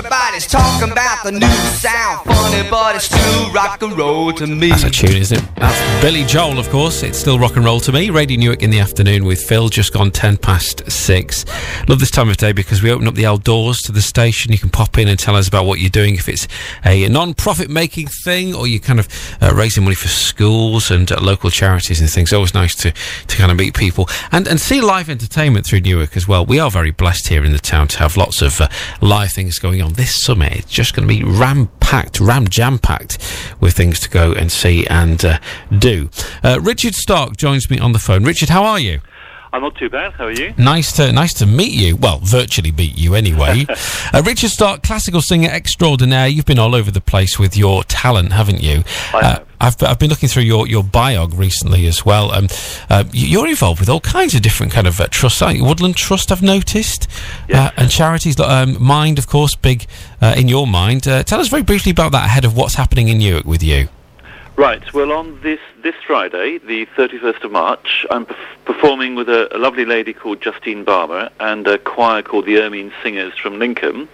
Everybody's talking about the new sound, funny, but it's still rock and roll to me. That's a tune, isn't it? That's Billy Joel, of course. It's still rock and roll to me. Radio Newark in the afternoon with Phil, just gone 10 past 6. Love this time of day because we open up the outdoors to the station. You can pop in and tell us about what you're doing. If it's a non profit making thing or you're kind of uh, raising money for schools and uh, local charities and things. Always nice to, to kind of meet people and, and see live entertainment through Newark as well. We are very blessed here in the town to have lots of uh, live things going on. This summer, it's just going to be ram packed, ram jam packed with things to go and see and uh, do. Uh, Richard Stark joins me on the phone. Richard, how are you? I'm not too bad. How are you? Nice to nice to meet you. Well, virtually meet you anyway. uh, Richard Stark, classical singer extraordinaire. You've been all over the place with your talent, haven't you? I Uh, have. I've, I've been looking through your, your biog recently as well. Um, uh, you're involved with all kinds of different kind of uh, trusts. aren't you? Woodland Trust, I've noticed, uh, and charities. like, Um, Mind, of course, big uh, in your mind. Uh, tell us very briefly about that ahead of what's happening in Newark with you. Right. Well, on this this Friday, the 31st of March, I'm perf- performing with a, a lovely lady called Justine Barber and a choir called the Ermine Singers from Lincoln.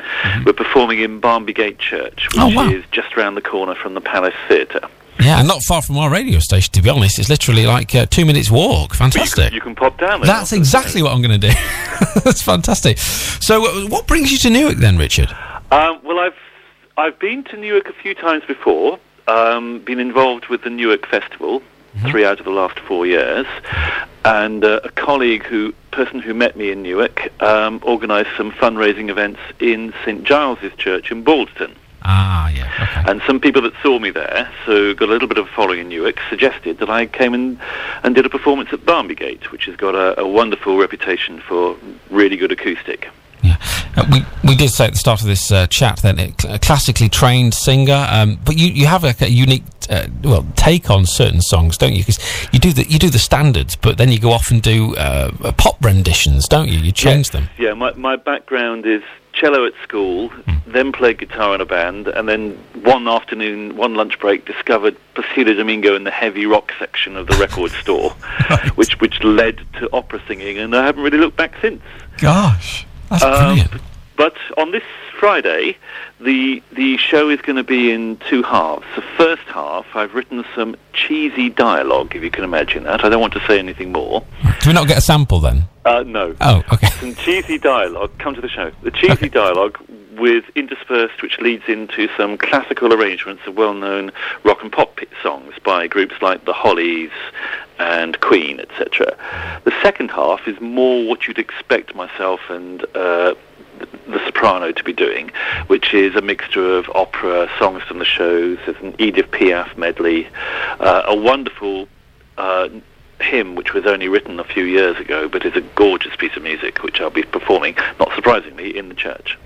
We're performing in Barnby Gate Church, which Mm-hmm. Oh, wow. is just around the corner from the Palace Theatre. Yeah, and not far from our radio station. To be honest, it's literally like uh, two minutes walk. But you Fantastic. can, you can pop down there. That's exactly what I'm going to do. That's fantastic. So, uh, what brings you to Newark then, Richard? Um, well, I've I've been to Newark a few times before. Um, been involved with the Newark Festival three out of the last four years, and uh, a colleague who person who met me in Newark um, organised some fundraising events in St Giles's Church in Balderton. Ah, yeah. Okay. And some people that saw me there, so got a little bit of a following in Newark, suggested that I came in and did a performance at Barnby Gate, which has got a, a wonderful reputation for really good acoustic. Yeah. Uh, we we did say at the start of this uh, chat then a cl- classically trained singer, um, but you, you have a, a unique uh, well take on certain songs, don't you? Because you do the you do the standards, but then you go off and do uh, pop renditions, don't you? You change them. Yeah, my, my background is cello at school, Hmm. then played guitar in a band, and then one afternoon, one lunch break, discovered Placido Domingo in the heavy rock section of the record store, which which led to opera singing, and I haven't really looked back since. Gosh, that's Um, brilliant. But on this Friday, the the show is going to be in two halves. The first half, I've written some cheesy dialogue, if you can imagine that. I don't want to say anything more. Do we not get a sample then? Uh, no. Oh, okay. some cheesy dialogue. Come to the show. The cheesy dialogue with interspersed, which leads into some classical arrangements of well-known rock and pop songs by groups like the Hollies and Queen, etc. The second half is more what you'd expect myself and uh, the soprano to be doing, which is a mixture of opera, songs from the shows. There's an Edith Piaf medley, uh, a wonderful. Uh, hymn, which was only written a few years ago, but is a gorgeous piece of music, which I'll be performing, not surprisingly, in the church.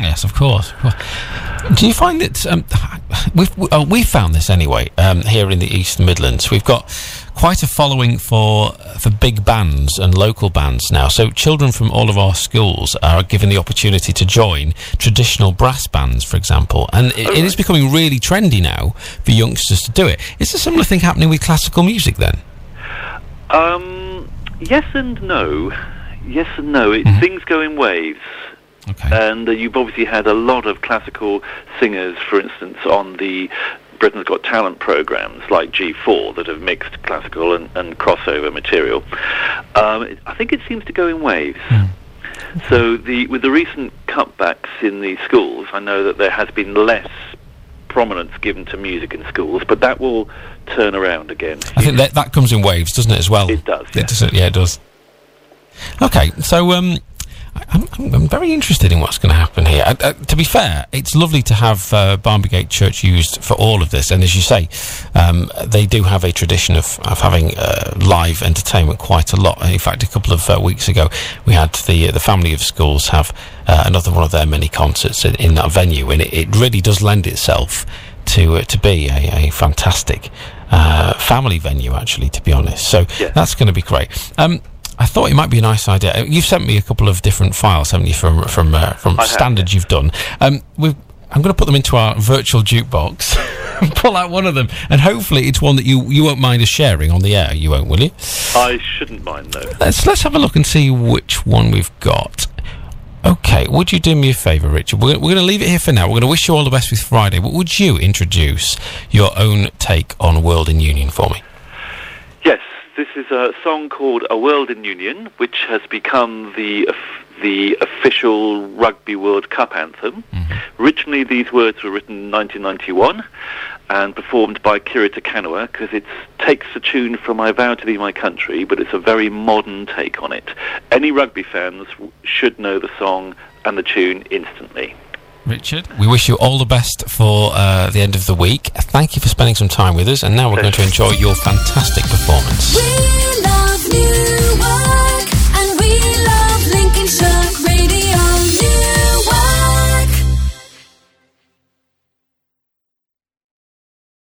Yes, of course. Do you find that um, we've we, oh, we found this anyway um, here in the East Midlands? We've got quite a following for for big bands and local bands now. So children from all of our schools are given the opportunity to join traditional brass bands, for example, and it, it is becoming really trendy now for youngsters to do it. Is a similar thing happening with classical music then? Um, yes and no. Yes and no. It, Things go in waves. Okay. And uh, you've obviously had a lot of classical singers, for instance, on the Britain's Got Talent programs like G4 that have mixed classical and, and crossover material. Um, it- I think it seems to go in waves. So the with the recent cutbacks in the schools, I know that there has been less prominence given to music in schools, but that will turn around again. I think that that comes in waves, doesn't it, as well? It does, It yeah. does. Yeah, it does. Okay, so um, I'm, I'm, I'm very interested in what's going to happen here. Uh, uh, to be fair, it's lovely to have uh, Barnby Gate Church used for all of this, and as you say, um, they do have a tradition of, of having uh, live entertainment quite a lot. In fact, a couple of uh, weeks ago, we had the the family of schools have uh, another one of their many concerts in, in that venue, and it, it really does lend itself to uh, to be a, a fantastic uh, family venue, actually. To be honest, so Yeah. that's going to be great. Um, I thought it might be a nice idea. You've sent me a couple of different files, haven't you, from from uh, from I have, standards you've done. Um, we've I'm going to put them into our virtual jukebox and pull out one of them, and hopefully it's one that you you won't mind us sharing on the air. You won't, will you? I shouldn't mind though. Let's let's have a look and see which one we've got. Okay, would you do me a favour, Richard? We're, we're going to leave it here for now. We're going to wish you all the best with Friday, but would you introduce your own take on World in Union for me? This is a song called "A World in Union," which has become the the official Rugby World Cup anthem. Mm-hmm. Originally, these words were written in 1991 and performed by Kiri Te Kanawa because it takes a tune from I Vow to Thee My Country, but it's a very modern take on it. Any rugby fans should know the song and the tune instantly. Richard, we wish you all the best for uh, the end of the week. Thank you for spending some time with us, and now we're going to enjoy your fantastic performance.